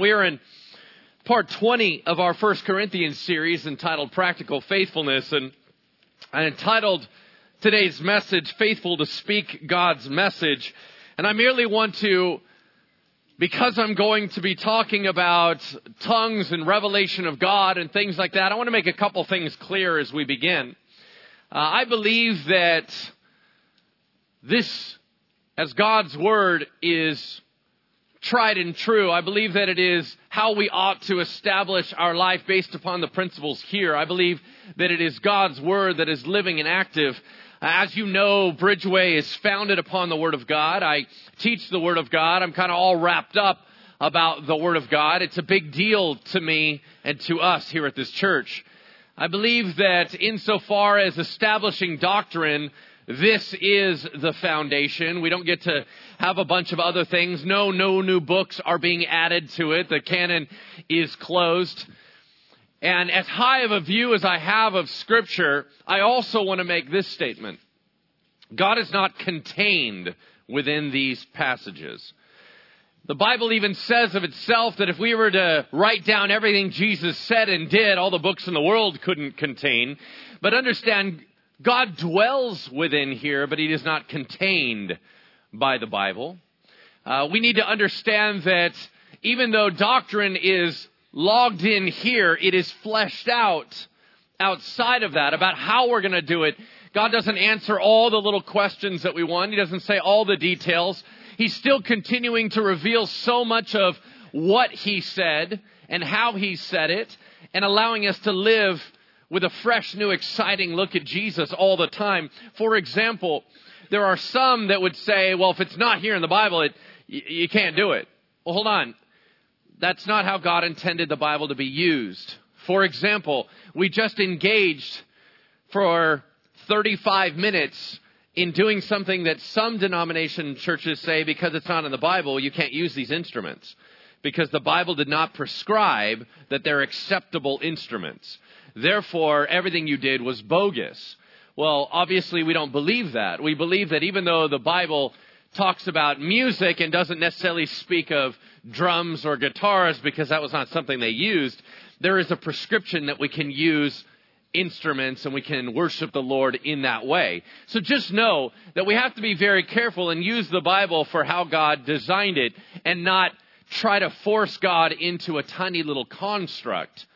We're in part 20 of our First Corinthians series entitled Practical Faithfulness, and I entitled today's message, Faithful to Speak God's Message. And I merely want to, because I'm going to be talking about tongues and revelation of God and things like that, I want to make a couple things clear as we begin. Uh, I believe that this, as God's Word, is tried and true. I believe that it is how we ought to establish our life based upon the principles here. I believe that it is God's Word that is living and active. As you know, Bridgeway is founded upon the Word of God. I teach the Word of God. I'm kind of all wrapped up about the Word of God. It's a big deal to me and to us here at this church. I believe that insofar as establishing doctrine, this is the foundation. We don't get to have a bunch of other things. No, no new books are being added to it. The canon is closed. And as high of a view as I have of Scripture, I also want to make this statement God is not contained within these passages. The Bible even says of itself that if we were to write down everything Jesus said and did, all the books in the world couldn't contain. But understand, God dwells within here, but he is not contained by the Bible. Uh, we need to understand that even though doctrine is logged in here, it is fleshed out outside of that about how we're going to do it. God doesn't answer all the little questions that we want. He doesn't say all the details. He's still continuing to reveal so much of what he said and how he said it and allowing us to live with a fresh, new, exciting look at Jesus all the time. For example, there are some that would say, well, if it's not here in the Bible, it, you, you can't do it. Well, hold on. That's not how God intended the Bible to be used. For example, we just engaged for 35 minutes in doing something that some denomination churches say because it's not in the Bible, you can't use these instruments. Because the Bible did not prescribe that they're acceptable instruments. Therefore, everything you did was bogus. Well, obviously, we don't believe that. We believe that even though the Bible talks about music and doesn't necessarily speak of drums or guitars because that was not something they used, there is a prescription that we can use instruments and we can worship the Lord in that way. So just know that we have to be very careful and use the Bible for how God designed it and not try to force God into a tiny little construct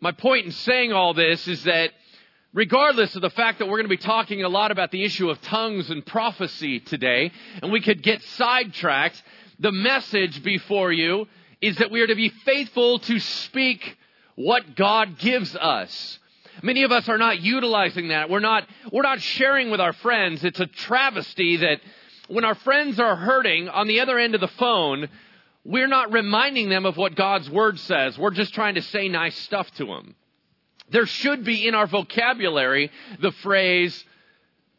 my point in saying all this is that regardless of the fact that we're going to be talking a lot about the issue of tongues and prophecy today, and we could get sidetracked, the message before you is that we are to be faithful to speak what God gives us. Many of us are not utilizing that. We're not, we're not sharing with our friends. It's a travesty that when our friends are hurting on the other end of the phone, we're not reminding them of what God's Word says. We're just trying to say nice stuff to them. There should be in our vocabulary the phrase,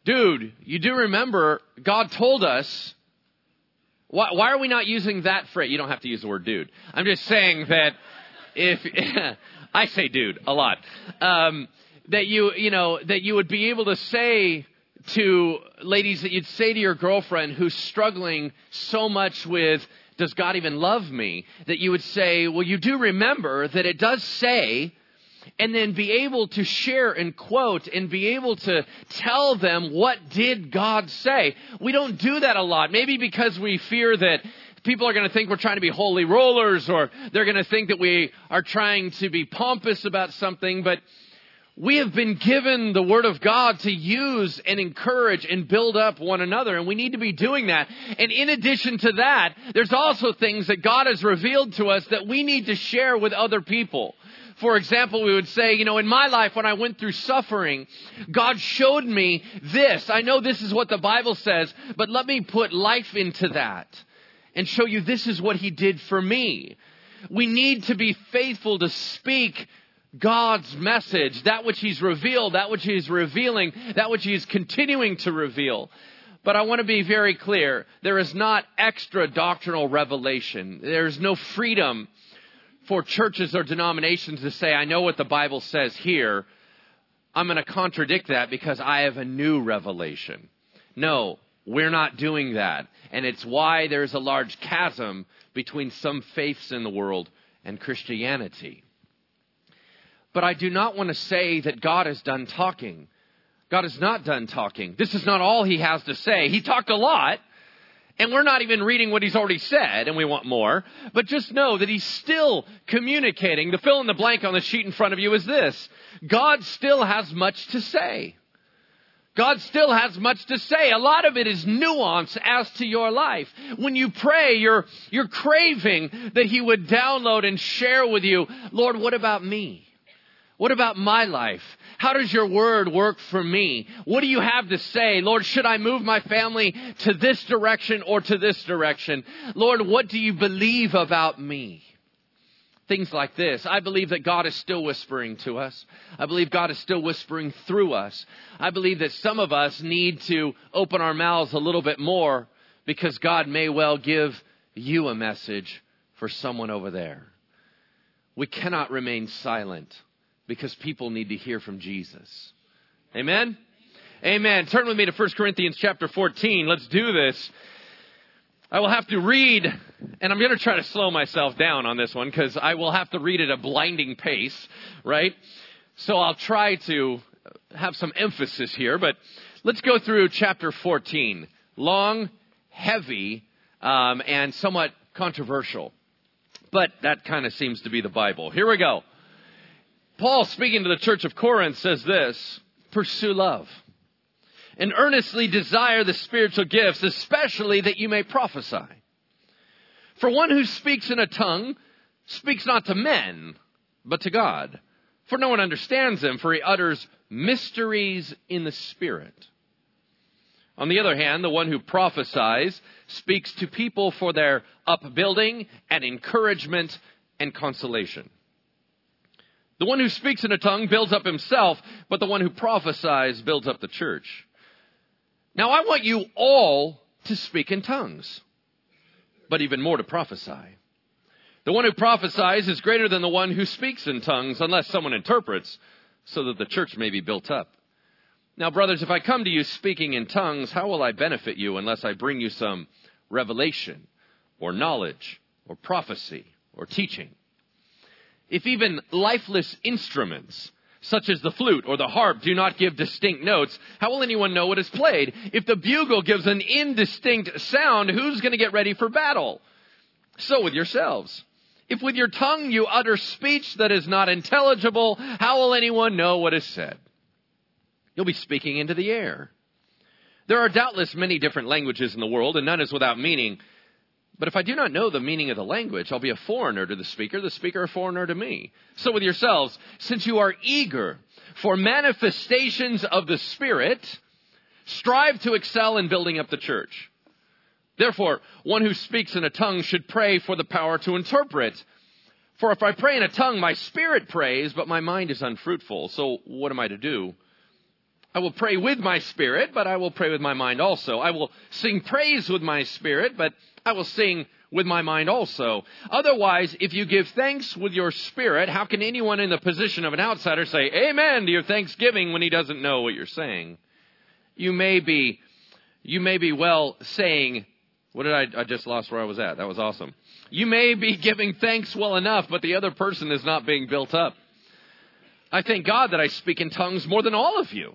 dude, you do remember God told us. Why, why are we not using that phrase? You don't have to use the word dude. I'm just saying that if, I say dude a lot, um, that you, you know, that you would be able to say to ladies that you'd say to your girlfriend who's struggling so much with does God even love me? That you would say, well, you do remember that it does say, and then be able to share and quote and be able to tell them what did God say. We don't do that a lot. Maybe because we fear that people are going to think we're trying to be holy rollers or they're going to think that we are trying to be pompous about something, but we have been given the Word of God to use and encourage and build up one another, and we need to be doing that. And in addition to that, there's also things that God has revealed to us that we need to share with other people. For example, we would say, you know, in my life when I went through suffering, God showed me this. I know this is what the Bible says, but let me put life into that and show you this is what He did for me. We need to be faithful to speak God's message, that which He's revealed, that which He's revealing, that which He's continuing to reveal. But I want to be very clear. There is not extra doctrinal revelation. There's no freedom for churches or denominations to say, I know what the Bible says here. I'm going to contradict that because I have a new revelation. No, we're not doing that. And it's why there's a large chasm between some faiths in the world and Christianity. But I do not want to say that God is done talking. God is not done talking. This is not all he has to say. He talked a lot, and we're not even reading what he's already said, and we want more. But just know that he's still communicating. The fill in the blank on the sheet in front of you is this God still has much to say. God still has much to say. A lot of it is nuance as to your life. When you pray, you're, you're craving that He would download and share with you, Lord, what about me? What about my life? How does your word work for me? What do you have to say? Lord, should I move my family to this direction or to this direction? Lord, what do you believe about me? Things like this. I believe that God is still whispering to us. I believe God is still whispering through us. I believe that some of us need to open our mouths a little bit more because God may well give you a message for someone over there. We cannot remain silent because people need to hear from Jesus. Amen? Amen. Turn with me to 1 Corinthians chapter 14. Let's do this. I will have to read, and I'm going to try to slow myself down on this one because I will have to read at a blinding pace, right? So I'll try to have some emphasis here, but let's go through chapter 14. Long, heavy, um, and somewhat controversial. But that kind of seems to be the Bible. Here we go. Paul, speaking to the church of Corinth, says this Pursue love and earnestly desire the spiritual gifts, especially that you may prophesy. For one who speaks in a tongue speaks not to men, but to God. For no one understands him, for he utters mysteries in the Spirit. On the other hand, the one who prophesies speaks to people for their upbuilding and encouragement and consolation. The one who speaks in a tongue builds up himself, but the one who prophesies builds up the church. Now I want you all to speak in tongues, but even more to prophesy. The one who prophesies is greater than the one who speaks in tongues unless someone interprets so that the church may be built up. Now, brothers, if I come to you speaking in tongues, how will I benefit you unless I bring you some revelation or knowledge or prophecy or teaching? If even lifeless instruments such as the flute or the harp, do not give distinct notes, how will anyone know what is played? If the bugle gives an indistinct sound, who's going to get ready for battle? So with yourselves. If with your tongue you utter speech that is not intelligible, how will anyone know what is said? You'll be speaking into the air. There are doubtless many different languages in the world, and none is without meaning. But if I do not know the meaning of the language, I'll be a foreigner to the speaker, the speaker a foreigner to me. So with yourselves, since you are eager for manifestations of the Spirit, strive to excel in building up the church. Therefore, one who speaks in a tongue should pray for the power to interpret. For if I pray in a tongue, my spirit prays, but my mind is unfruitful. So what am I to do? I will pray with my spirit, but I will pray with my mind also. I will sing praise with my spirit, but I will sing with my mind also. Otherwise, if you give thanks with your spirit, how can anyone in the position of an outsider say amen to your thanksgiving when he doesn't know what you're saying? You may be, you may be well saying, what did I, I just lost where I was at. That was awesome. You may be giving thanks well enough, but the other person is not being built up. I thank God that I speak in tongues more than all of you.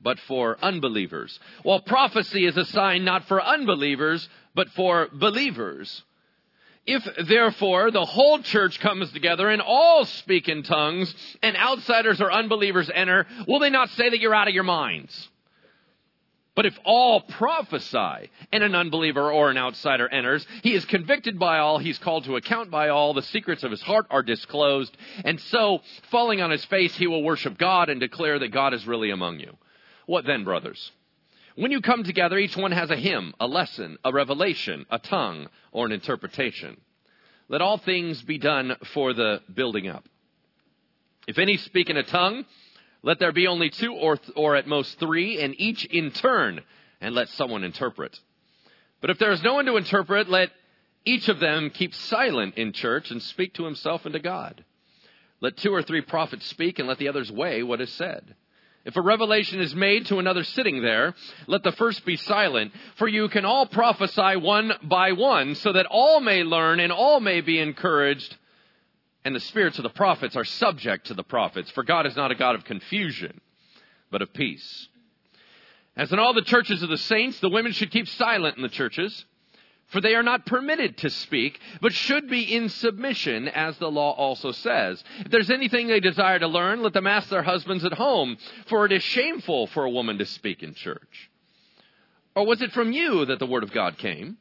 but for unbelievers. While prophecy is a sign not for unbelievers, but for believers. If therefore the whole church comes together and all speak in tongues and outsiders or unbelievers enter, will they not say that you're out of your minds? But if all prophesy and an unbeliever or an outsider enters, he is convicted by all, he's called to account by all, the secrets of his heart are disclosed, and so, falling on his face, he will worship God and declare that God is really among you. What then, brothers? When you come together, each one has a hymn, a lesson, a revelation, a tongue, or an interpretation. let all things be done for the building up. If any speak in a tongue, let there be only two or, or at most three, and each in turn, and let someone interpret. But if there is no one to interpret, let each of them keep silent in church and speak to himself and to God. Let two or three prophets speak, and let the others weigh what is said. If a revelation is made to another sitting there, let the first be silent, for you can all prophesy one by one, so that all may learn and all may be encouraged. And the spirits of the prophets are subject to the prophets, for God is not a God of confusion, but of peace. As in all the churches of the saints, the women should keep silent in the churches for they are not permitted to speak, but should be in submission, as the law also says. If there's anything they desire to learn, let them ask their husbands at home, for it is shameful for a woman to speak in church. Or was it from you that the word of God came?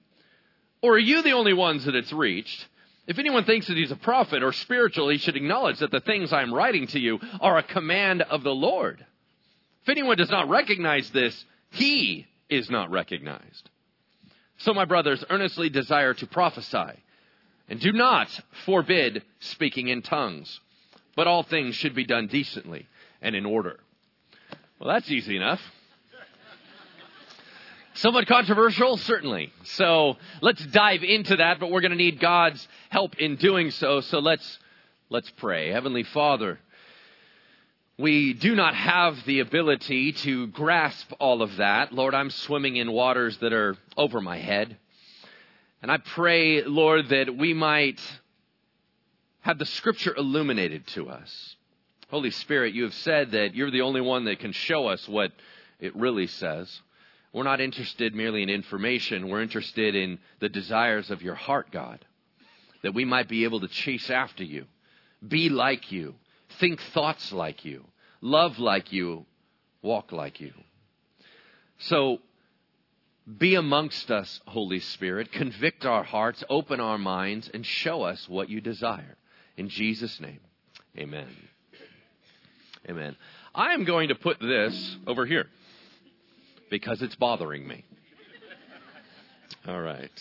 Or are you the only ones that it's reached? If anyone thinks that he's a prophet or spiritual, he should acknowledge that the things I'm writing to you are a command of the Lord. If anyone does not recognize this, he is not recognized. So, my brothers, earnestly desire to prophesy, and do not forbid speaking in tongues, but all things should be done decently and in order. Well, that's easy enough. Somewhat controversial, certainly. So let's dive into that, but we're going to need God's help in doing so. So let's, let's pray. Heavenly Father, we do not have the ability to grasp all of that. Lord, I'm swimming in waters that are over my head. And I pray, Lord, that we might have the scripture illuminated to us. Holy Spirit, you have said that you're the only one that can show us what it really says. We're not interested merely in information. We're interested in the desires of your heart, God, that we might be able to chase after you, be like you, think thoughts like you, love like you, walk like you. So be amongst us, Holy Spirit. Convict our hearts, open our minds, and show us what you desire. In Jesus' name, amen. Amen. I am going to put this over here because it's bothering me. All right.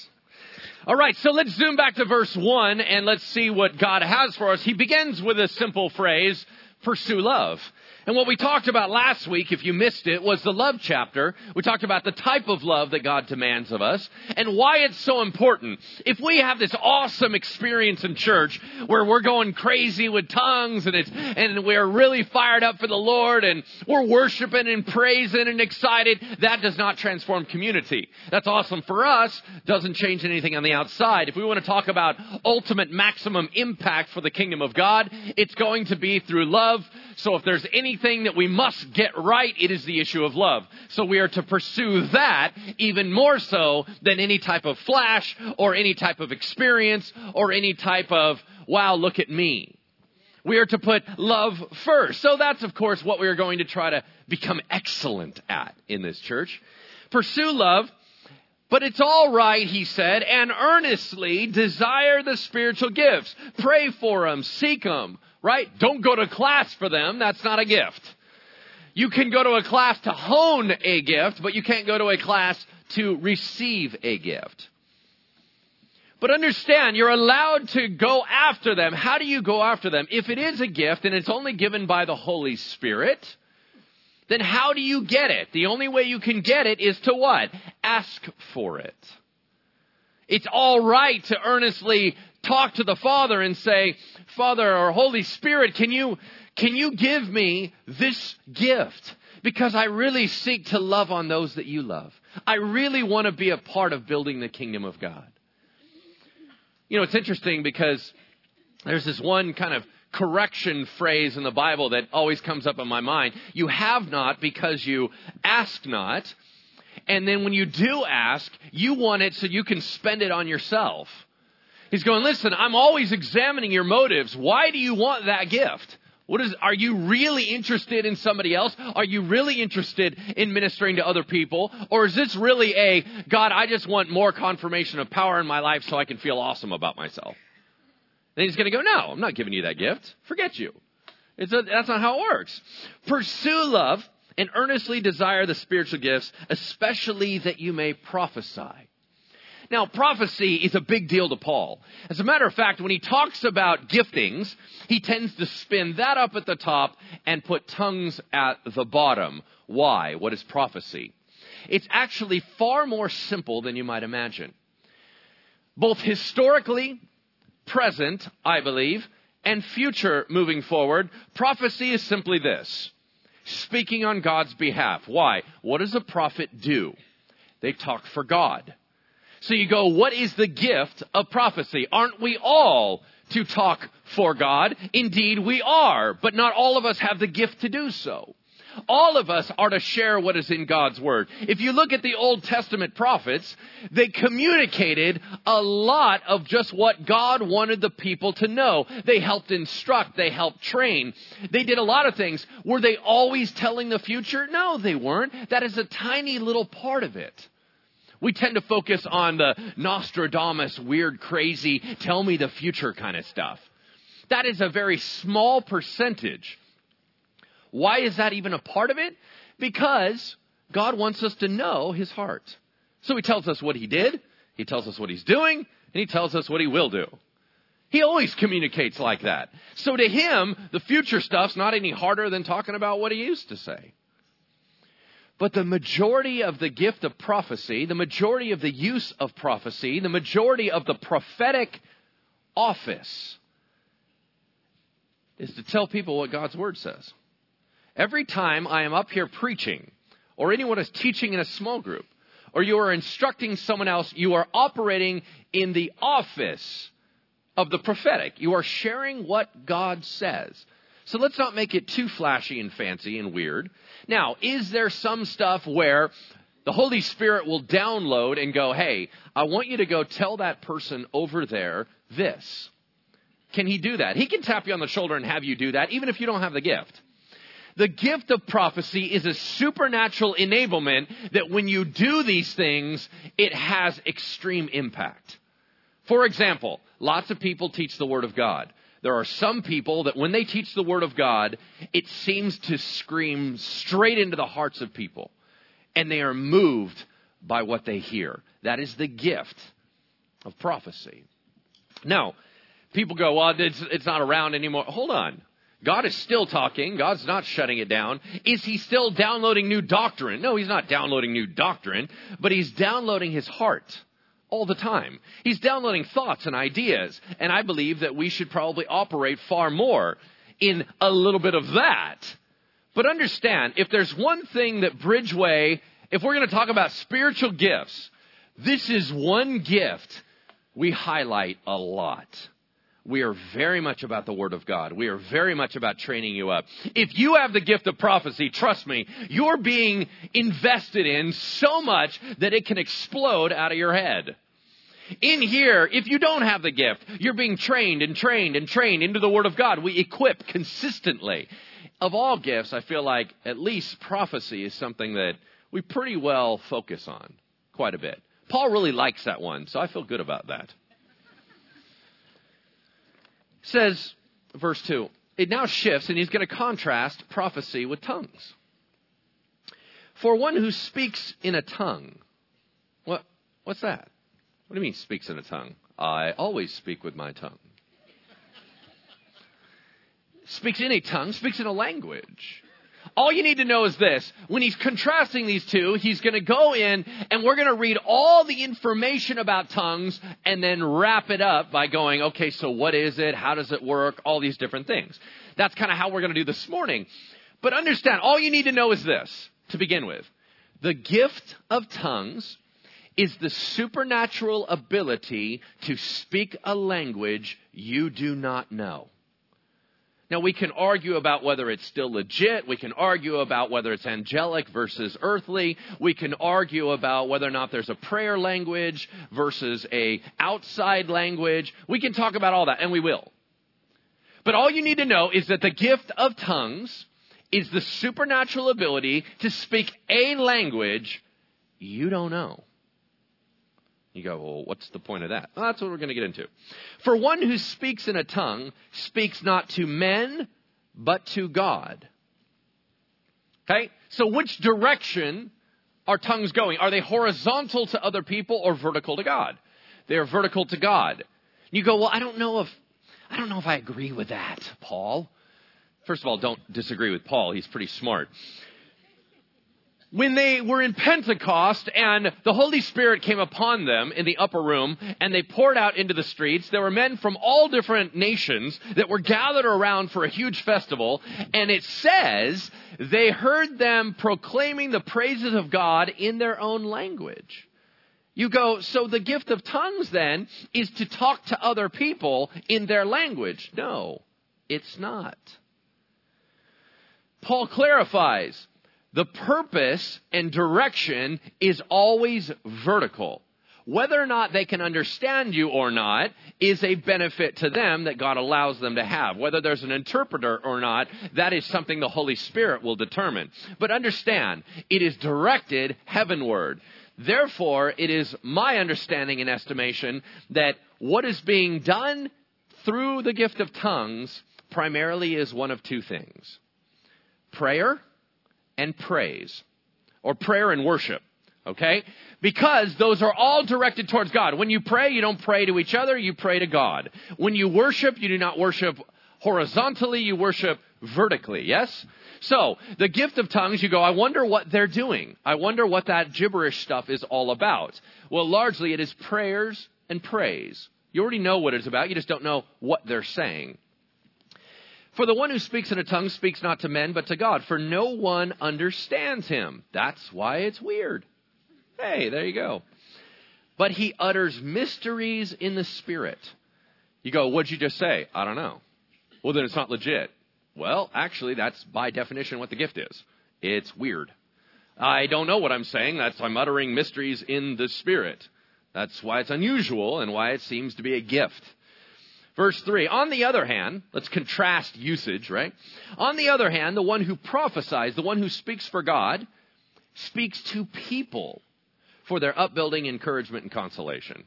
All right, so let's zoom back to verse 1 and let's see what God has for us. He begins with a simple phrase, pursue love. And what we talked about last week, if you missed it, was the love chapter. We talked about the type of love that God demands of us and why it's so important. If we have this awesome experience in church where we're going crazy with tongues and it's, and we're really fired up for the Lord and we're worshiping and praising and excited, that does not transform community. That's awesome for us, doesn't change anything on the outside. If we want to talk about ultimate maximum impact for the kingdom of God, it's going to be through love. So if there's anything that we must get right, it is the issue of love. So we are to pursue that even more so than any type of flash or any type of experience or any type of, wow, look at me. We are to put love first. So that's, of course, what we are going to try to become excellent at in this church. Pursue love, but it's all right, he said, and earnestly desire the spiritual gifts. Pray for them, seek them, right? Don't go to class for them. That's not a gift. You can go to a class to hone a gift, but you can't go to a class to receive a gift. But understand, you're allowed to go after them. How do you go after them? If it is a gift and it's only given by the Holy Spirit, then how do you get it? The only way you can get it is to what? Ask for it. It's all right to earnestly talk to the Father and say, Father or Holy Spirit, can you, can you give me this gift? Because I really seek to love on those that you love. I really want to be a part of building the kingdom of God. You know, it's interesting because there's this one kind of correction phrase in the Bible that always comes up in my mind. You have not because you ask not. And then when you do ask, you want it so you can spend it on yourself. He's going, listen, I'm always examining your motives. Why do you want that gift? What is, are you really interested in somebody else? Are you really interested in ministering to other people? Or is this really a, God, I just want more confirmation of power in my life so I can feel awesome about myself? And he's going to go, no, I'm not giving you that gift. Forget you. A, that's not how it works. Pursue love and earnestly desire the spiritual gifts, especially that you may prophesy. Now, prophecy is a big deal to Paul. As a matter of fact, when he talks about giftings, he tends to spin that up at the top and put tongues at the bottom. Why? What is prophecy? It's actually far more simple than you might imagine. Both historically, present, I believe, and future moving forward, prophecy is simply this speaking on God's behalf. Why? What does a prophet do? They talk for God. So you go, what is the gift of prophecy? Aren't we all to talk for God? Indeed, we are, but not all of us have the gift to do so. All of us are to share what is in God's Word. If you look at the Old Testament prophets, they communicated a lot of just what God wanted the people to know. They helped instruct, they helped train, they did a lot of things. Were they always telling the future? No, they weren't. That is a tiny little part of it. We tend to focus on the Nostradamus, weird, crazy, tell me the future kind of stuff. That is a very small percentage why is that even a part of it? Because God wants us to know his heart. So he tells us what he did, he tells us what he's doing, and he tells us what he will do. He always communicates like that. So to him, the future stuff's not any harder than talking about what he used to say. But the majority of the gift of prophecy, the majority of the use of prophecy, the majority of the prophetic office is to tell people what God's word says. Every time I am up here preaching, or anyone is teaching in a small group, or you are instructing someone else, you are operating in the office of the prophetic. You are sharing what God says. So let's not make it too flashy and fancy and weird. Now, is there some stuff where the Holy Spirit will download and go, hey, I want you to go tell that person over there this? Can he do that? He can tap you on the shoulder and have you do that, even if you don't have the gift. The gift of prophecy is a supernatural enablement that when you do these things, it has extreme impact. For example, lots of people teach the Word of God. There are some people that when they teach the Word of God, it seems to scream straight into the hearts of people. And they are moved by what they hear. That is the gift of prophecy. Now, people go, well, it's, it's not around anymore. Hold on. God is still talking. God's not shutting it down. Is he still downloading new doctrine? No, he's not downloading new doctrine, but he's downloading his heart all the time. He's downloading thoughts and ideas, and I believe that we should probably operate far more in a little bit of that. But understand, if there's one thing that Bridgeway, if we're going to talk about spiritual gifts, this is one gift we highlight a lot we are very much about the Word of God. We are very much about training you up. If you have the gift of prophecy, trust me, you're being invested in so much that it can explode out of your head. In here, if you don't have the gift, you're being trained and trained and trained into the Word of God. We equip consistently. Of all gifts, I feel like at least prophecy is something that we pretty well focus on quite a bit. Paul really likes that one, so I feel good about that says, verse 2, it now shifts and he's going to contrast prophecy with tongues. For one who speaks in a tongue, what, what's that? What do you mean speaks in a tongue? I always speak with my tongue. speaks in a tongue, speaks in a language. All you need to know is this. When he's contrasting these two, he's going to go in and we're going to read all the information about tongues and then wrap it up by going, okay, so what is it? How does it work? All these different things. That's kind of how we're going to do this morning. But understand, all you need to know is this to begin with. The gift of tongues is the supernatural ability to speak a language you do not know. Now, we can argue about whether it's still legit. We can argue about whether it's angelic versus earthly. We can argue about whether or not there's a prayer language versus a outside language. We can talk about all that, and we will. But all you need to know is that the gift of tongues is the supernatural ability to speak a language you don't know. You go, well, what's the point of that? Well, that's what we're going to get into. For one who speaks in a tongue speaks not to men, but to God. Okay? So which direction are tongues going? Are they horizontal to other people or vertical to God? They are vertical to God. You go, well, I don't know if I don't know if I agree with that, Paul. First of all, don't disagree with Paul. He's pretty smart when they were in Pentecost and the Holy Spirit came upon them in the upper room and they poured out into the streets, there were men from all different nations that were gathered around for a huge festival. And it says they heard them proclaiming the praises of God in their own language. You go, so the gift of tongues then is to talk to other people in their language. No, it's not. Paul clarifies the purpose and direction is always vertical. Whether or not they can understand you or not is a benefit to them that God allows them to have. Whether there's an interpreter or not, that is something the Holy Spirit will determine. But understand, it is directed heavenward. Therefore, it is my understanding and estimation that what is being done through the gift of tongues primarily is one of two things prayer and praise, or prayer and worship. Okay? Because those are all directed towards God. When you pray, you don't pray to each other, you pray to God. When you worship, you do not worship horizontally, you worship vertically. Yes? So, the gift of tongues, you go, I wonder what they're doing. I wonder what that gibberish stuff is all about. Well, largely it is prayers and praise. You already know what it's about, you just don't know what they're saying. For the one who speaks in a tongue speaks not to men, but to God, for no one understands him. That's why it's weird. Hey, there you go. But he utters mysteries in the Spirit. You go, what'd you just say? I don't know. Well, then it's not legit. Well, actually, that's by definition what the gift is. It's weird. I don't know what I'm saying. That's I'm uttering mysteries in the Spirit. That's why it's unusual and why it seems to be a gift. Verse 3. On the other hand, let's contrast usage, right? On the other hand, the one who prophesies, the one who speaks for God, speaks to people for their upbuilding, encouragement, and consolation.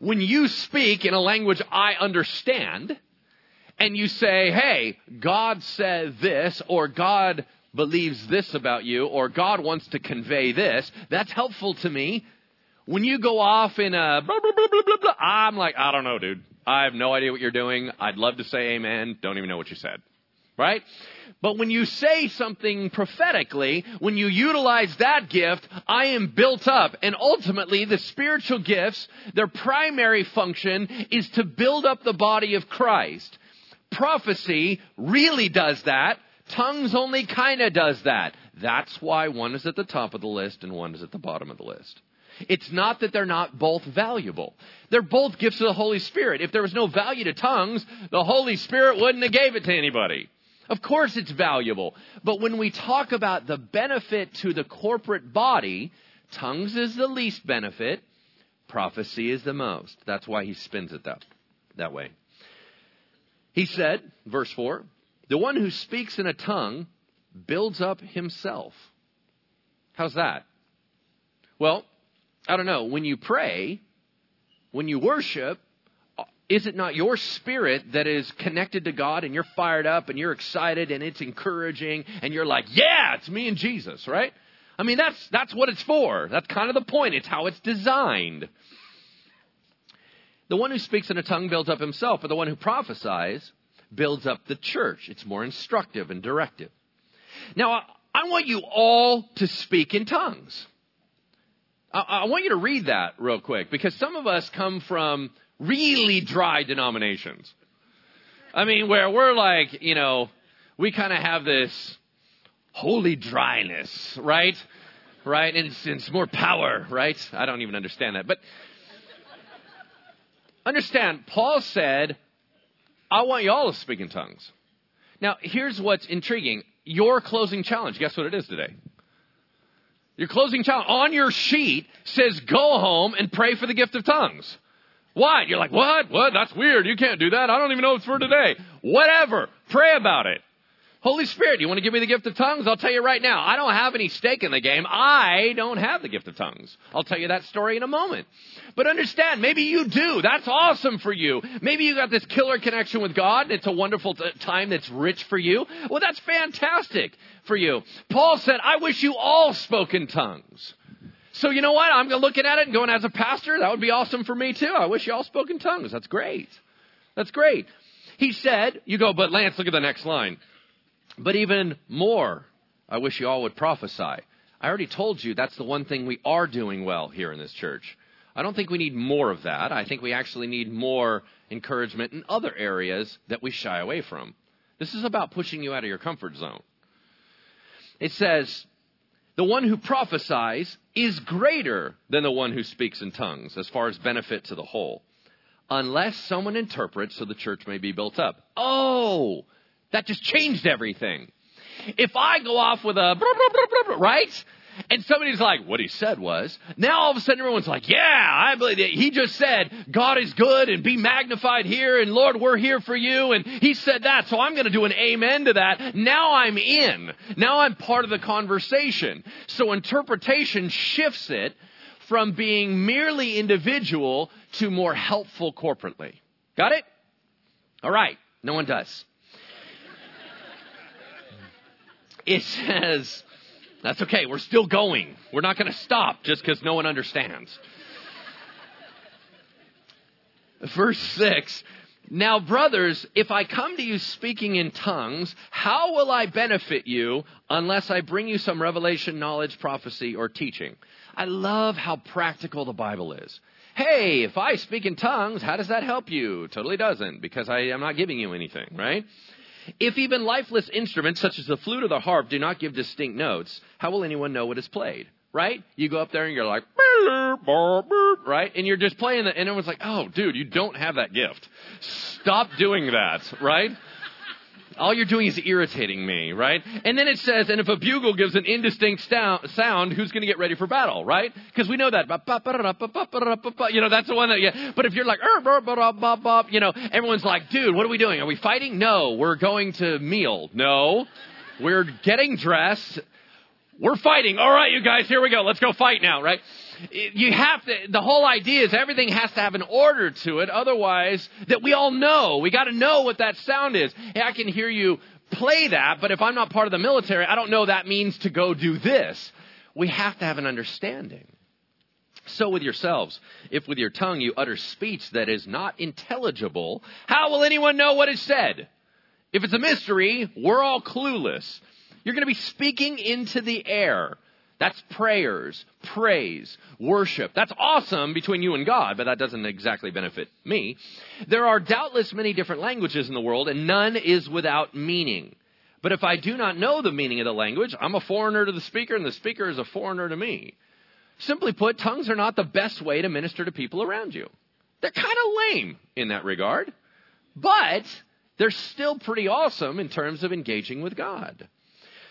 When you speak in a language I understand, and you say, hey, God said this, or God believes this about you, or God wants to convey this, that's helpful to me. When you go off in a blah, blah, blah, blah, blah, blah, I'm like, I don't know, dude. I have no idea what you're doing. I'd love to say amen. Don't even know what you said. Right? But when you say something prophetically, when you utilize that gift, I am built up. And ultimately, the spiritual gifts, their primary function is to build up the body of Christ. Prophecy really does that. Tongues only kind of does that. That's why one is at the top of the list and one is at the bottom of the list. It's not that they're not both valuable. They're both gifts of the Holy Spirit. If there was no value to tongues, the Holy Spirit wouldn't have gave it to anybody. Of course it's valuable. But when we talk about the benefit to the corporate body, tongues is the least benefit, prophecy is the most. That's why he spins it that, that way. He said, verse 4, the one who speaks in a tongue builds up himself. How's that? Well, I don't know, when you pray, when you worship, is it not your spirit that is connected to God and you're fired up and you're excited and it's encouraging and you're like, yeah, it's me and Jesus, right? I mean, that's, that's what it's for. That's kind of the point. It's how it's designed. The one who speaks in a tongue builds up himself, but the one who prophesies builds up the church. It's more instructive and directive. Now, I want you all to speak in tongues. I, want you to read that real quick because some of us come from really dry denominations. I mean, where we're like, you know, we kind of have this holy dryness, right? Right? And it's more power, right? I don't even understand that. But understand, Paul said, I want you all to speak in tongues. Now, here's what's intriguing. Your closing challenge, guess what it is today? Your closing challenge on your sheet says go home and pray for the gift of tongues. What? You're like, what? What? That's weird. You can't do that. I don't even know it's for today. Whatever. Pray about it. Holy Spirit, you want to give me the gift of tongues? I'll tell you right now, I don't have any stake in the game. I don't have the gift of tongues. I'll tell you that story in a moment. But understand, maybe you do. That's awesome for you. Maybe you got this killer connection with God. It's a wonderful t- time that's rich for you. Well, that's fantastic for you. Paul said, I wish you all spoke in tongues. So you know what? I'm looking at it and going, as a pastor, that would be awesome for me too. I wish you all spoke in tongues. That's great. That's great. He said, you go, but Lance, look at the next line. But even more, I wish you all would prophesy. I already told you that's the one thing we are doing well here in this church. I don't think we need more of that. I think we actually need more encouragement in other areas that we shy away from. This is about pushing you out of your comfort zone. It says, the one who prophesies is greater than the one who speaks in tongues as far as benefit to the whole, unless someone interprets so the church may be built up. Oh, that just changed everything. If I go off with a, right? And somebody's like, what he said was, now all of a sudden everyone's like, yeah, I believe it. He just said, God is good and be magnified here and Lord, we're here for you. And he said that. So I'm going to do an amen to that. Now I'm in. Now I'm part of the conversation. So interpretation shifts it from being merely individual to more helpful corporately. Got it? All right. No one does. It says, that's okay. We're still going. We're not going to stop just because no one understands. Verse 6 Now, brothers, if I come to you speaking in tongues, how will I benefit you unless I bring you some revelation, knowledge, prophecy, or teaching? I love how practical the Bible is. Hey, if I speak in tongues, how does that help you? Totally doesn't, because I am not giving you anything, right? If even lifeless instruments such as the flute or the harp do not give distinct notes, how will anyone know what is played? Right? You go up there and you're like, right? And you're just playing it, and everyone's like, oh, dude, you don't have that gift. Stop doing that, right? All you're doing is irritating me, right? And then it says, and if a bugle gives an indistinct sound, who's going to get ready for battle, right? Because we know that. You know, that's the one that, yeah. But if you're like, you know, everyone's like, dude, what are we doing? Are we fighting? No, we're going to meal. No, we're getting dressed. We're fighting. All right, you guys, here we go. Let's go fight now, right? You have to, the whole idea is everything has to have an order to it. Otherwise, that we all know. We got to know what that sound is. Hey, I can hear you play that, but if I'm not part of the military, I don't know that means to go do this. We have to have an understanding. So with yourselves, if with your tongue you utter speech that is not intelligible, how will anyone know what is said? If it's a mystery, we're all clueless. You're going to be speaking into the air. That's prayers, praise, worship. That's awesome between you and God, but that doesn't exactly benefit me. There are doubtless many different languages in the world, and none is without meaning. But if I do not know the meaning of the language, I'm a foreigner to the speaker, and the speaker is a foreigner to me. Simply put, tongues are not the best way to minister to people around you. They're kind of lame in that regard, but they're still pretty awesome in terms of engaging with God.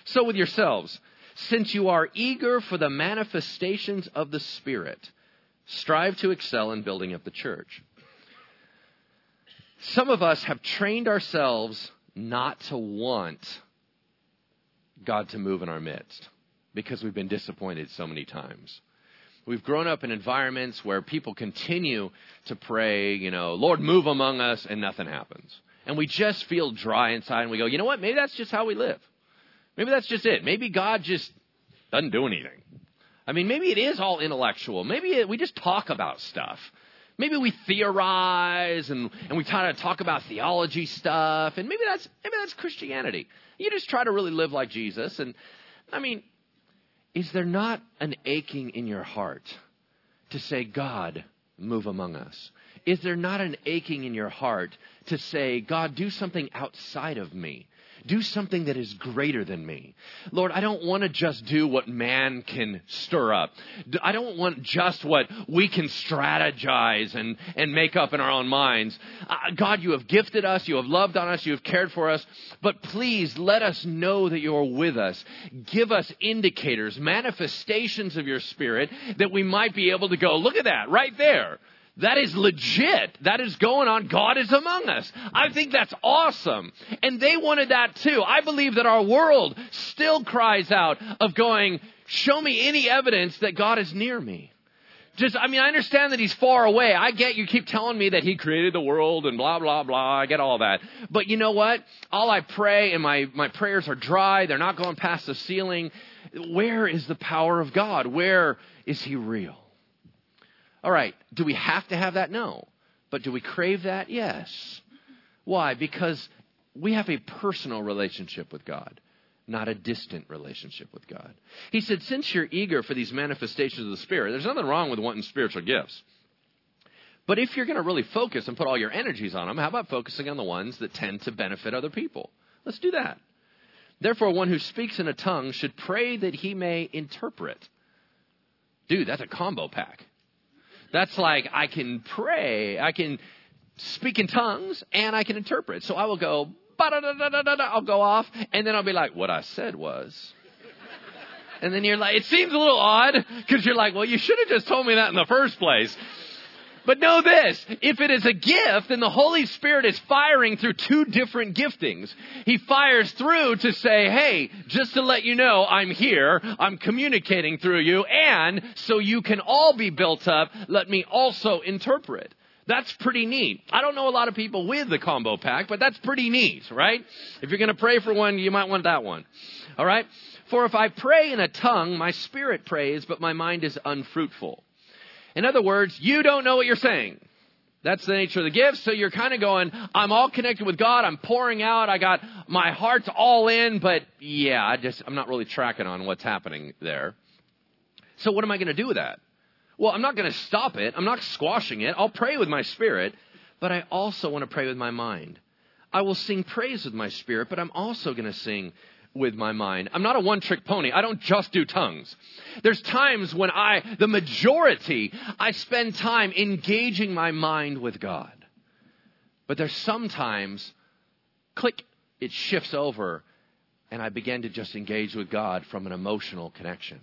So, with yourselves, since you are eager for the manifestations of the Spirit, strive to excel in building up the church. Some of us have trained ourselves not to want God to move in our midst because we've been disappointed so many times. We've grown up in environments where people continue to pray, you know, Lord, move among us, and nothing happens. And we just feel dry inside and we go, you know what? Maybe that's just how we live. Maybe that's just it. Maybe God just doesn't do anything. I mean, maybe it is all intellectual. Maybe it, we just talk about stuff. Maybe we theorize and, and we try to talk about theology stuff, and maybe that's maybe that's Christianity. You just try to really live like Jesus. And I mean, is there not an aching in your heart to say, God, move among us? Is there not an aching in your heart to say, God, do something outside of me? Do something that is greater than me. Lord, I don't want to just do what man can stir up. I don't want just what we can strategize and, and make up in our own minds. Uh, God, you have gifted us. You have loved on us. You have cared for us. But please let us know that you're with us. Give us indicators, manifestations of your spirit that we might be able to go, look at that right there. That is legit. That is going on. God is among us. I think that's awesome. And they wanted that too. I believe that our world still cries out of going, show me any evidence that God is near me. Just, I mean, I understand that he's far away. I get you keep telling me that he created the world and blah, blah, blah. I get all that. But you know what? All I pray and my, my prayers are dry. They're not going past the ceiling. Where is the power of God? Where is he real? All right. Do we have to have that? No. But do we crave that? Yes. Why? Because we have a personal relationship with God not a distant relationship with God. He said, since you're eager for these manifestations of the Spirit, there's nothing wrong with wanting spiritual gifts. But if you're going to really focus and put all your energies on them, how about focusing on the ones that tend to benefit other people? Let's do that. Therefore, one who speaks in a tongue should pray that he may interpret. Dude, that's a combo pack. That's like, I can pray, I can speak in tongues, and I can interpret. So I will go, I'll go off, and then I'll be like, what I said was. And then you're like, it seems a little odd, because you're like, well, you should have just told me that in the first place. But know this, if it is a gift, then the Holy Spirit is firing through two different giftings. He fires through to say, hey, just to let you know, I'm here, I'm communicating through you, and so you can all be built up, let me also interpret. That's pretty neat. I don't know a lot of people with the combo pack, but that's pretty neat, right? If you're going to pray for one, you might want that one. All right? For if I pray in a tongue, my spirit prays, but my mind is unfruitful. In other words, you don't know what you're saying. That's the nature of the gift. So you're kind of going, I'm all connected with God. I'm pouring out. I got my heart's all in, but yeah, I just, I'm not really tracking on what's happening there. So what am I going to do with that? Well, I'm not going to stop it. I'm not squashing it. I'll pray with my spirit, but I also want to pray with my mind. I will sing praise with my spirit, but I'm also going to sing with my mind. I'm not a one trick pony. I don't just do tongues. There's times when I, the majority, I spend time engaging my mind with God. But there's sometimes, click, it shifts over and I begin to just engage with God from an emotional connection,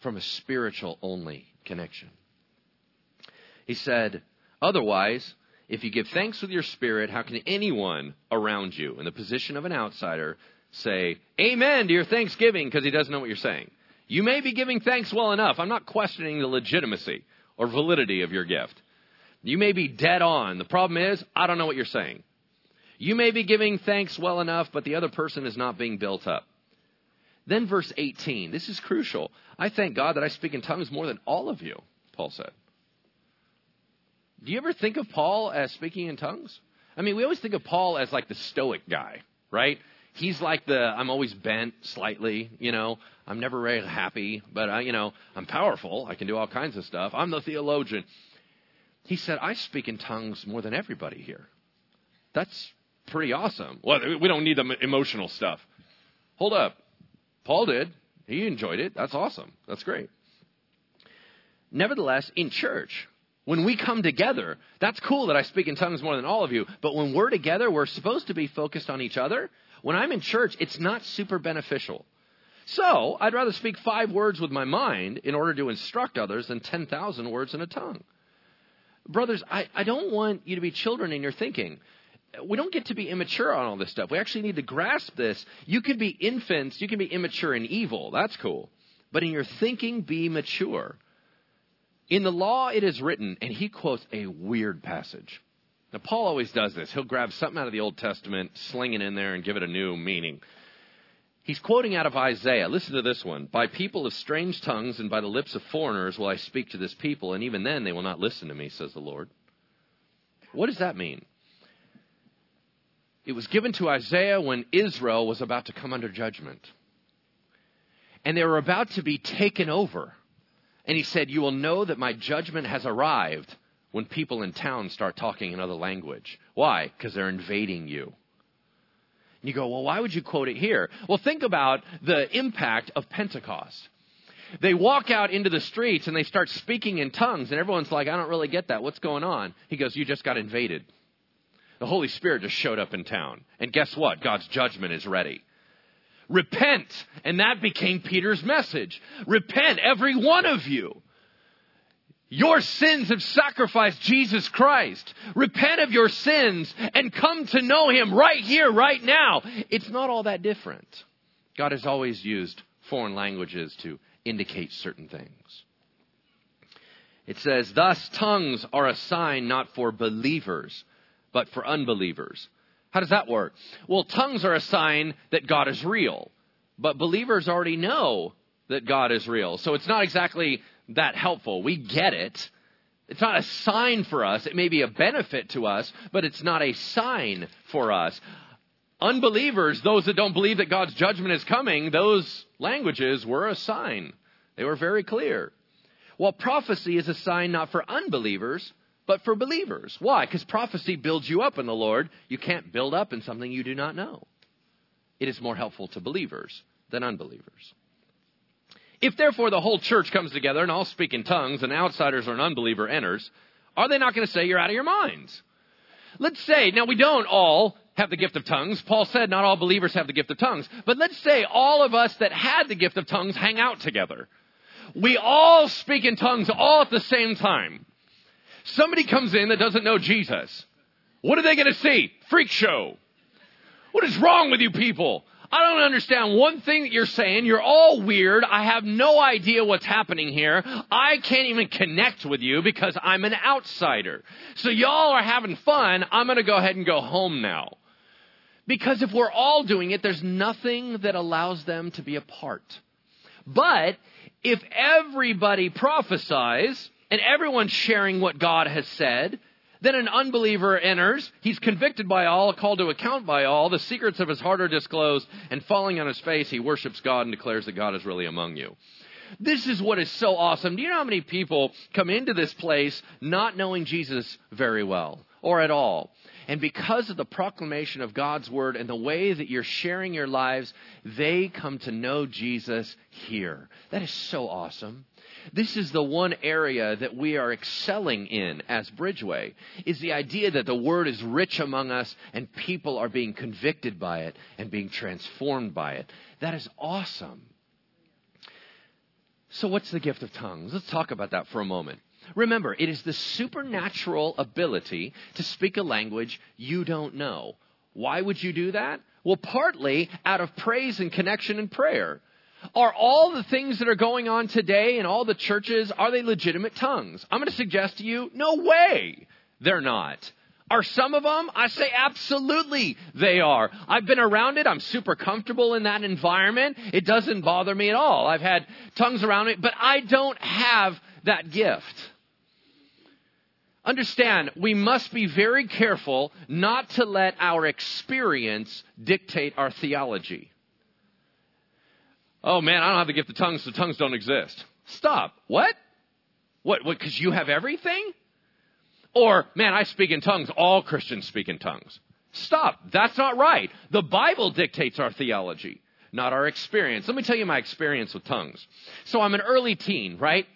from a spiritual only connection. He said, Otherwise, if you give thanks with your spirit, how can anyone around you in the position of an outsider say, Amen to your thanksgiving because he doesn't know what you're saying? You may be giving thanks well enough. I'm not questioning the legitimacy or validity of your gift. You may be dead on. The problem is, I don't know what you're saying. You may be giving thanks well enough, but the other person is not being built up. Then verse 18. This is crucial. I thank God that I speak in tongues more than all of you, Paul said. Do you ever think of Paul as speaking in tongues? I mean, we always think of Paul as like the stoic guy, right? He's like the I'm always bent slightly, you know. I'm never very happy, but I, you know, I'm powerful. I can do all kinds of stuff. I'm the theologian. He said, I speak in tongues more than everybody here. That's pretty awesome. Well, we don't need the emotional stuff. Hold up. Paul did. He enjoyed it. That's awesome. That's great. Nevertheless, in church, when we come together, that's cool that I speak in tongues more than all of you, but when we're together, we're supposed to be focused on each other. When I'm in church, it's not super beneficial. So, I'd rather speak five words with my mind in order to instruct others than 10,000 words in a tongue. Brothers, I, I don't want you to be children in your thinking we don't get to be immature on all this stuff. We actually need to grasp this. You can be infants, you can be immature and evil. That's cool. But in your thinking, be mature. In the law, it is written, and he quotes a weird passage. Now, Paul always does this. He'll grab something out of the Old Testament, sling it in there, and give it a new meaning. He's quoting out of Isaiah. Listen to this one. By people of strange tongues and by the lips of foreigners will I speak to this people, and even then they will not listen to me, says the Lord. What does that mean? It was given to Isaiah when Israel was about to come under judgment. And they were about to be taken over. And he said, You will know that my judgment has arrived when people in town start talking another language. Why? Because they're invading you. And you go, Well, why would you quote it here? Well, think about the impact of Pentecost. They walk out into the streets and they start speaking in tongues, and everyone's like, I don't really get that. What's going on? He goes, You just got invaded. The Holy Spirit just showed up in town. And guess what? God's judgment is ready. Repent. And that became Peter's message. Repent, every one of you. Your sins have sacrificed Jesus Christ. Repent of your sins and come to know Him right here, right now. It's not all that different. God has always used foreign languages to indicate certain things. It says, Thus tongues are a sign not for believers, but for unbelievers. How does that work? Well, tongues are a sign that God is real, but believers already know that God is real. So it's not exactly that helpful. We get it. It's not a sign for us. It may be a benefit to us, but it's not a sign for us. Unbelievers, those that don't believe that God's judgment is coming, those languages were a sign. They were very clear. Well, prophecy is a sign not for unbelievers, but for believers. Why? Because prophecy builds you up in the Lord. You can't build up in something you do not know. It is more helpful to believers than unbelievers. If therefore the whole church comes together and all speak in tongues and outsiders or an unbeliever enters, are they not going to say you're out of your minds? Let's say, now we don't all have the gift of tongues. Paul said not all believers have the gift of tongues. But let's say all of us that had the gift of tongues hang out together. We all speak in tongues all at the same time. Somebody comes in that doesn't know Jesus. What are they going to see? Freak show. What is wrong with you people? I don't understand one thing that you're saying. You're all weird. I have no idea what's happening here. I can't even connect with you because I'm an outsider. So y'all are having fun. I'm going to go ahead and go home now. Because if we're all doing it, there's nothing that allows them to be apart. But if everybody prophesies and everyone's sharing what God has said, then an unbeliever enters. He's convicted by all, called to account by all. The secrets of his heart are disclosed, and falling on his face, he worships God and declares that God is really among you. This is what is so awesome. Do you know how many people come into this place not knowing Jesus very well or at all? And because of the proclamation of God's word and the way that you're sharing your lives, they come to know Jesus here. That is so awesome. This is the one area that we are excelling in as Bridgeway is the idea that the word is rich among us and people are being convicted by it and being transformed by it. That is awesome. So what's the gift of tongues? Let's talk about that for a moment. Remember, it is the supernatural ability to speak a language you don't know. Why would you do that? Well, partly out of praise and connection and prayer. Are all the things that are going on today in all the churches, are they legitimate tongues? I'm going to suggest to you, no way they're not. Are some of them? I say absolutely they are. I've been around it. I'm super comfortable in that environment. It doesn't bother me at all. I've had tongues around me, but I don't have that gift. Understand, we must be very careful not to let our experience dictate our theology. Oh man, I don't have the gift of tongues, so tongues don't exist. Stop. What? What? What? Because you have everything? Or, man, I speak in tongues. All Christians speak in tongues. Stop. That's not right. The Bible dictates our theology, not our experience. Let me tell you my experience with tongues. So I'm an early teen, right?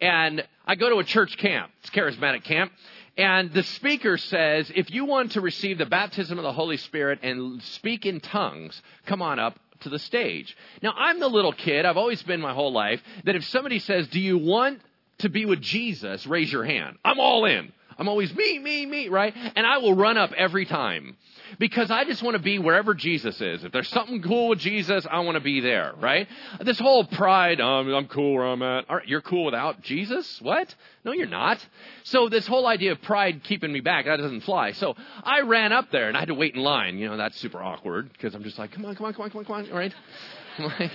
And I go to a church camp. It's charismatic camp. And the speaker says, if you want to receive the baptism of the Holy Spirit and speak in tongues, come on up to the stage. Now, I'm the little kid, I've always been my whole life, that if somebody says, Do you want to be with Jesus? Raise your hand. I'm all in. I'm always me, me, me, right? And I will run up every time because I just want to be wherever Jesus is. If there's something cool with Jesus, I want to be there, right? This whole pride, um, I'm cool where I'm at. you're cool without Jesus? What? No, you're not. So this whole idea of pride keeping me back, that doesn't fly. So I ran up there and I had to wait in line. You know, that's super awkward because I'm just like, come on, come on, come on, come on, come on, right? I'm like,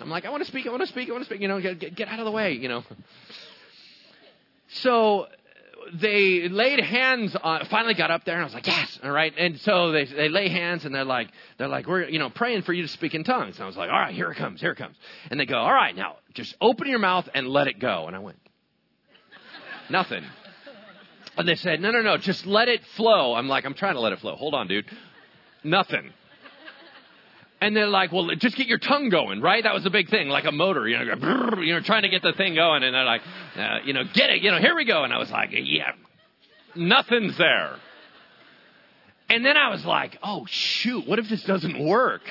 I'm like, I want to speak, I want to speak, I want to speak. You know, get, get, get out of the way, you know. So they laid hands on, finally got up there and I was like, yes, all right. And so they, they lay hands and they're like, they're like, we're, you know, praying for you to speak in tongues. And I was like, all right, here it comes, here it comes. And they go, all right, now just open your mouth and let it go. And I went, nothing. And they said, no, no, no, just let it flow. I'm like, I'm trying to let it flow. Hold on, dude. Nothing. And they're like, well, just get your tongue going, right? That was the big thing, like a motor, you know, you know, trying to get the thing going. And they're like, uh, you know, get it, you know, here we go. And I was like, yeah, nothing's there. And then I was like, oh, shoot, what if this doesn't work?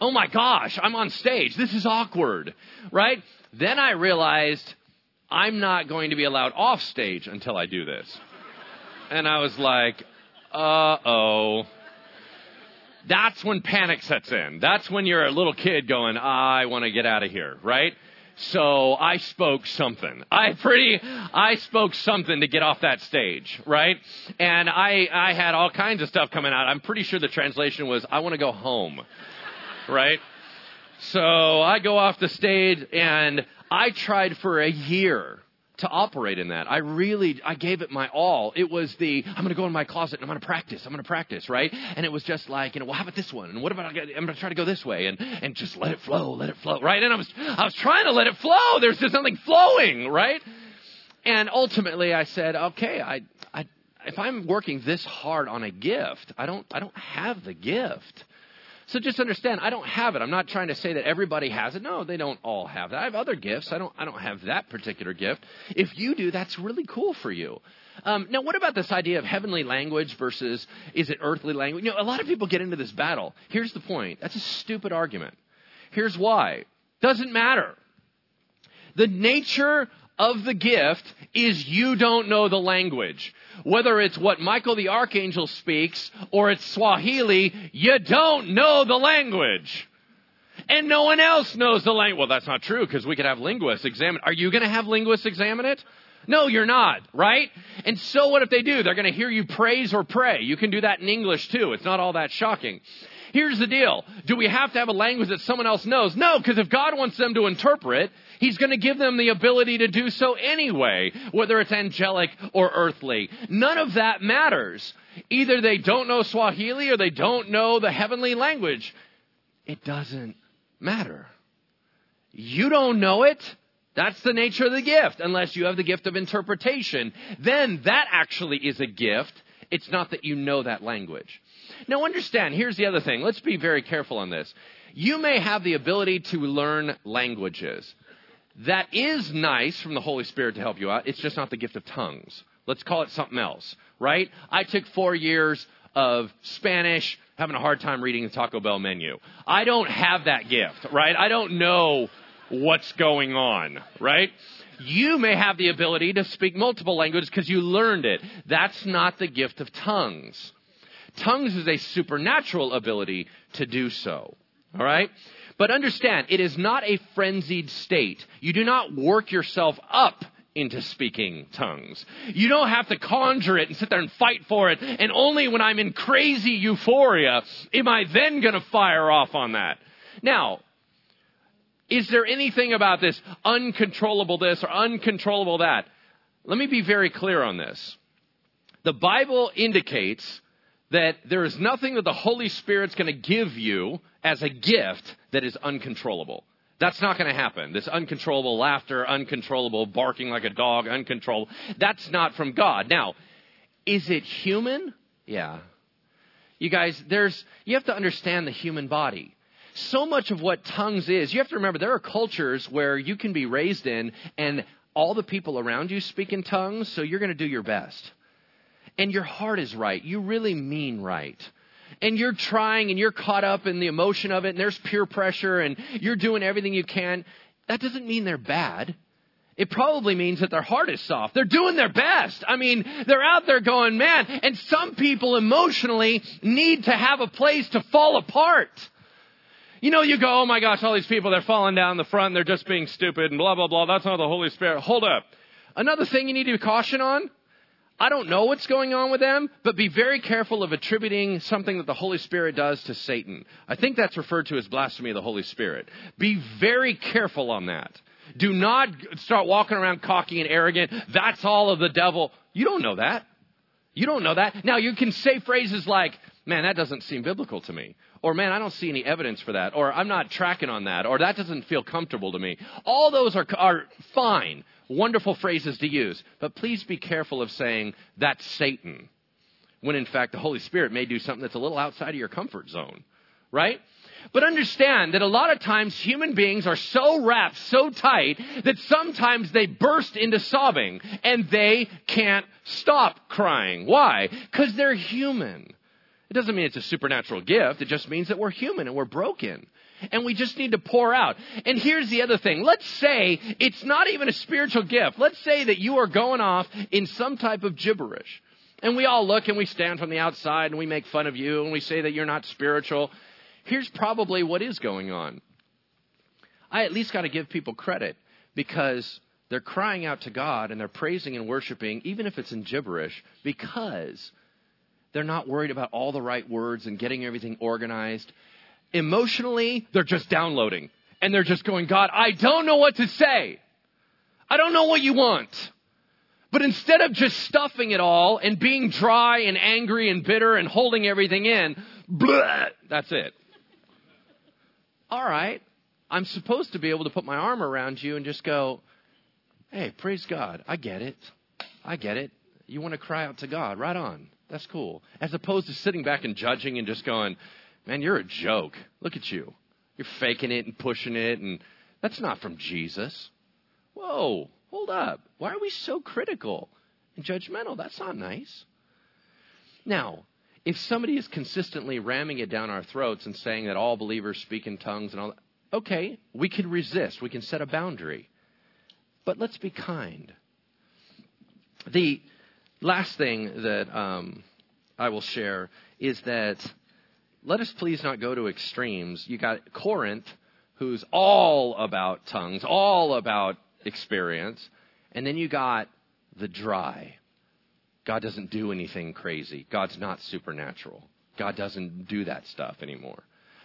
Oh my gosh, I'm on stage. This is awkward, right? Then I realized I'm not going to be allowed off stage until I do this. And I was like, uh oh. That's when panic sets in. That's when you're a little kid going, I want to get out of here, right? So I spoke something. I pretty, I spoke something to get off that stage, right? And I, I had all kinds of stuff coming out. I'm pretty sure the translation was, I want to go home, right? So I go off the stage and I tried for a year to operate in that. I really, I gave it my all. It was the, I'm going to go in my closet and I'm going to practice. I'm going to practice, right? And it was just like, you know, well, how about this one? And what about, I'm going to try to go this way and, and just let it flow, let it flow, right? And I was, I was trying to let it flow. There's just nothing flowing, right? And ultimately I said, okay, I, I, if I'm working this hard on a gift, I don't, I don't have the gift. So just understand, I don't have it. I'm not trying to say that everybody has it. No, they don't all have that. I have other gifts. I don't, I don't have that particular gift. If you do, that's really cool for you. Um, now, what about this idea of heavenly language versus is it earthly language? You know, a lot of people get into this battle. Here's the point. That's a stupid argument. Here's why. Doesn't matter. The nature of the gift is you don't know the language. Whether it's what Michael the Archangel speaks or it's Swahili, you don't know the language. And no one else knows the language. Well, that's not true because we could have linguists examine. Are you going to have linguists examine it? No, you're not, right? And so what if they do? They're going to hear you praise or pray. You can do that in English too. It's not all that shocking. Here's the deal. Do we have to have a language that someone else knows? No, because if God wants them to interpret, He's going to give them the ability to do so anyway, whether it's angelic or earthly. None of that matters. Either they don't know Swahili or they don't know the heavenly language. It doesn't matter. You don't know it. That's the nature of the gift, unless you have the gift of interpretation. Then that actually is a gift. It's not that you know that language. Now understand, here's the other thing. Let's be very careful on this. You may have the ability to learn languages. That is nice from the Holy Spirit to help you out. It's just not the gift of tongues. Let's call it something else, right? I took four years of Spanish, having a hard time reading the Taco Bell menu. I don't have that gift, right? I don't know what's going on, right? You may have the ability to speak multiple languages because you learned it. That's not the gift of tongues. Tongues is a supernatural ability to do so. All right? But understand, it is not a frenzied state. You do not work yourself up into speaking tongues. You don't have to conjure it and sit there and fight for it. And only when I'm in crazy euphoria am I then going to fire off on that. Now, is there anything about this uncontrollable this or uncontrollable that? Let me be very clear on this. The Bible indicates that there is nothing that the Holy Spirit's going to give you as a gift that is uncontrollable. That's not going to happen. This uncontrollable laughter, uncontrollable barking like a dog, uncontrollable. That's not from God. Now, is it human? Yeah. You guys, there's, you have to understand the human body. So much of what tongues is, you have to remember there are cultures where you can be raised in and all the people around you speak in tongues, so you're going to do your best and your heart is right. You really mean right. And you're trying and you're caught up in the emotion of it and there's peer pressure and you're doing everything you can. That doesn't mean they're bad. It probably means that their heart is soft. They're doing their best. I mean, they're out there going, man, and some people emotionally need to have a place to fall apart. You know, you go, oh my gosh, all these people, they're falling down the front, they're just being stupid and blah, blah, blah. That's not the Holy Spirit. Hold up. Another thing you need to be caution on I don't know what's going on with them, but be very careful of attributing something that the Holy Spirit does to Satan. I think that's referred to as blasphemy of the Holy Spirit. Be very careful on that. Do not start walking around cocky and arrogant. That's all of the devil. You don't know that. You don't know that. Now, you can say phrases like, man, that doesn't seem biblical to me. Or, man, I don't see any evidence for that. Or, I'm not tracking on that. Or, that doesn't feel comfortable to me. All those are, are fine wonderful phrases to use. But please be careful of saying that's Satan, when in fact the Holy Spirit may do something that's a little outside of your comfort zone, right? But understand that a lot of times human beings are so wrapped, so tight, that sometimes they burst into sobbing and they can't stop crying. Why? Because they're human. It doesn't mean it's a supernatural gift. It just means that we're human and we're broken. And we just need to pour out. And here's the other thing. Let's say it's not even a spiritual gift. Let's say that you are going off in some type of gibberish. And we all look and we stand from the outside and we make fun of you and we say that you're not spiritual. Here's probably what is going on. I at least got to give people credit because they're crying out to God and they're praising and worshiping, even if it's in gibberish, because they're not worried about all the right words and getting everything organized. Emotionally, they're just downloading and they're just going, God, I don't know what to say. I don't know what you want. But instead of just stuffing it all and being dry and angry and bitter and holding everything in, that's it. All right. I'm supposed to be able to put my arm around you and just go, hey, praise God. I get it. I get it. You want to cry out to God. Right on. That's cool. As opposed to sitting back and judging and just going, man, you're a joke. Look at you. You're faking it and pushing it, and that's not from Jesus. Whoa, hold up. Why are we so critical and judgmental? That's not nice. Now, if somebody is consistently ramming it down our throats and saying that all believers speak in tongues and all that, okay, we can resist. We can set a boundary. But let's be kind. The last thing that um, I will share is that let us please not go to extremes. You got Corinth, who's all about tongues, all about experience, and then you got the dry. God doesn't do anything crazy. God's not supernatural. God doesn't do that stuff anymore.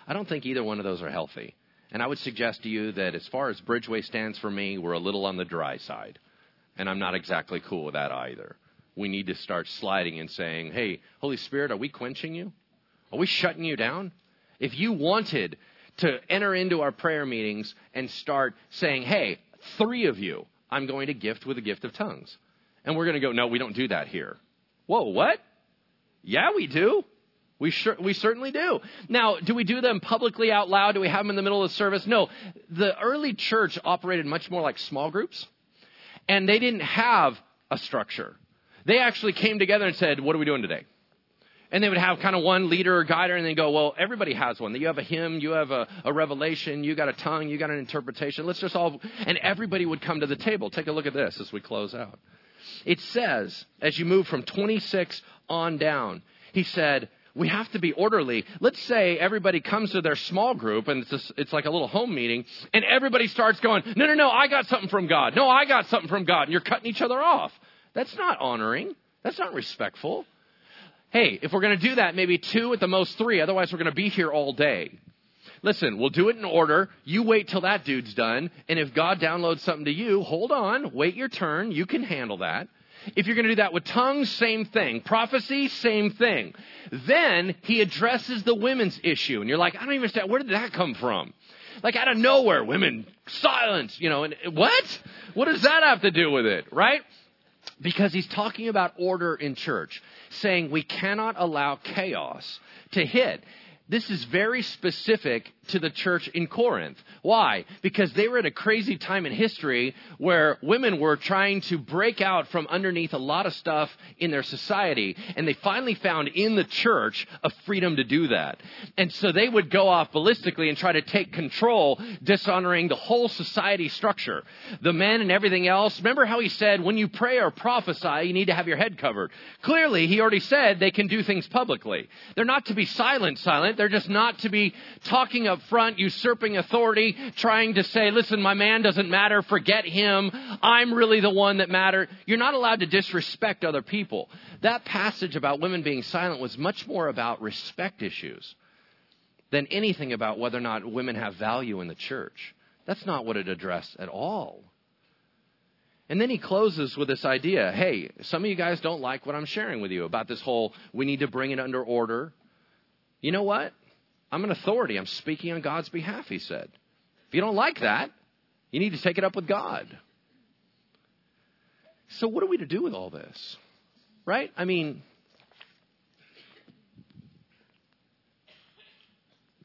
I don't think either one of those are healthy. And I would suggest to you that as far as Bridgeway stands for me, we're a little on the dry side. And I'm not exactly cool with that either. We need to start sliding and saying, hey, Holy Spirit, are we quenching you? Are we shutting you down? If you wanted to enter into our prayer meetings and start saying, hey, three of you, I'm going to gift with a gift of tongues. And we're going to go, no, we don't do that here. Whoa, what? Yeah, we do. We, sure, we certainly do. Now, do we do them publicly out loud? Do we have them in the middle of the service? No. The early church operated much more like small groups, and they didn't have a structure. They actually came together and said, What are we doing today? And they would have kind of one leader or guider, and they go, Well, everybody has one. You have a hymn, you have a, a revelation, you got a tongue, you got an interpretation. Let's just all, and everybody would come to the table. Take a look at this as we close out. It says, as you move from 26 on down, he said, we have to be orderly. Let's say everybody comes to their small group and it's, just, it's like a little home meeting and everybody starts going, no, no, no, I got something from God. No, I got something from God. And you're cutting each other off. That's not honoring. That's not respectful. Hey, if we're going to do that, maybe two at the most three. Otherwise, we're going to be here all day. Listen, we'll do it in order. You wait till that dude's done. And if God downloads something to you, hold on, wait your turn. You can handle that. If you're going to do that with tongues, same thing. Prophecy, same thing. Then he addresses the women's issue. And you're like, I don't even understand. Where did that come from? Like out of nowhere, women, silence, you know, and what? What does that have to do with it, right? Because he's talking about order in church, saying we cannot allow chaos to hit. This is very specific to the church in Corinth. Why? Because they were at a crazy time in history where women were trying to break out from underneath a lot of stuff in their society, and they finally found in the church a freedom to do that. And so they would go off ballistically and try to take control, dishonoring the whole society structure. The men and everything else. Remember how he said, when you pray or prophesy, you need to have your head covered. Clearly, he already said they can do things publicly. They're not to be silent, silent. They're just not to be talking up front, usurping authority, trying to say, listen, my man doesn't matter, forget him, I'm really the one that matters. You're not allowed to disrespect other people. That passage about women being silent was much more about respect issues than anything about whether or not women have value in the church. That's not what it addressed at all. And then he closes with this idea hey, some of you guys don't like what I'm sharing with you about this whole we need to bring it under order. You know what? I'm an authority. I'm speaking on God's behalf, he said. If you don't like that, you need to take it up with God. So, what are we to do with all this? Right? I mean,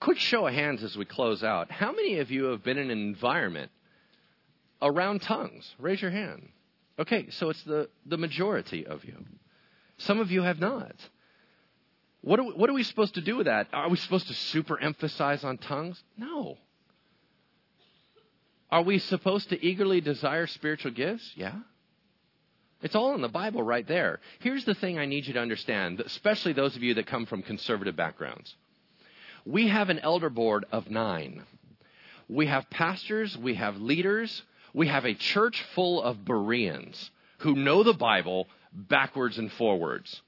quick show of hands as we close out. How many of you have been in an environment around tongues? Raise your hand. Okay, so it's the, the majority of you. Some of you have not. What are, we, what are we supposed to do with that? Are we supposed to super emphasize on tongues? No. Are we supposed to eagerly desire spiritual gifts? Yeah. It's all in the Bible right there. Here's the thing I need you to understand, especially those of you that come from conservative backgrounds. We have an elder board of nine. We have pastors, we have leaders, we have a church full of Bereans who know the Bible backwards and forwards.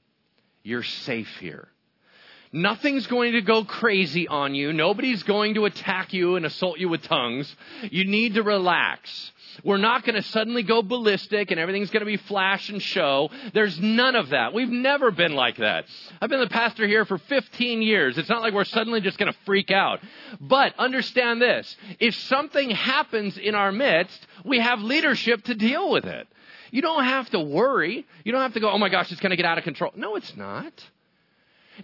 You're safe here. Nothing's going to go crazy on you. Nobody's going to attack you and assault you with tongues. You need to relax. We're not going to suddenly go ballistic and everything's going to be flash and show. There's none of that. We've never been like that. I've been the pastor here for 15 years. It's not like we're suddenly just going to freak out. But understand this. If something happens in our midst, we have leadership to deal with it. You don't have to worry. You don't have to go, oh my gosh, it's going to get out of control. No, it's not.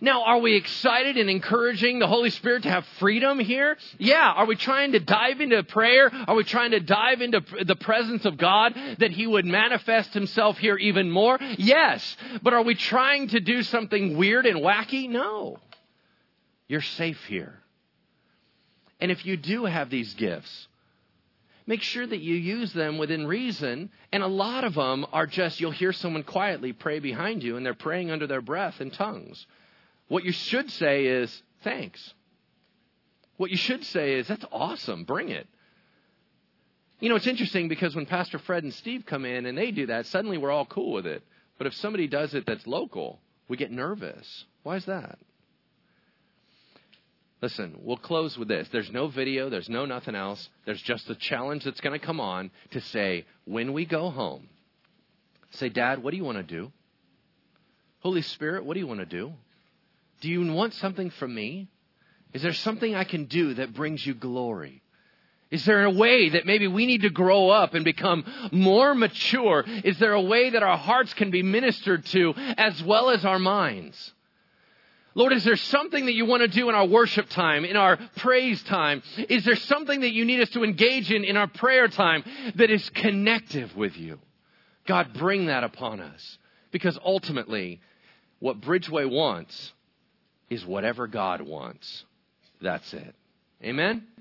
Now, are we excited and encouraging the Holy Spirit to have freedom here? Yeah. Are we trying to dive into prayer? Are we trying to dive into the presence of God that He would manifest Himself here even more? Yes. But are we trying to do something weird and wacky? No. You're safe here. And if you do have these gifts, make sure that you use them within reason. And a lot of them are just, you'll hear someone quietly pray behind you and they're praying under their breath in tongues. What you should say is, thanks. What you should say is, that's awesome, bring it. You know, it's interesting because when Pastor Fred and Steve come in and they do that, suddenly we're all cool with it. But if somebody does it that's local, we get nervous. Why is that? Listen, we'll close with this. There's no video, there's no nothing else. There's just a challenge that's going to come on to say, when we go home, say, Dad, what do you want to do? Holy Spirit, what do you want to do? Do you want something from me? Is there something I can do that brings you glory? Is there a way that maybe we need to grow up and become more mature? Is there a way that our hearts can be ministered to as well as our minds? Lord, is there something that you want to do in our worship time, in our praise time? Is there something that you need us to engage in in our prayer time that is connective with you? God, bring that upon us. Because ultimately, what Bridgeway wants is whatever God wants. That's it. Amen?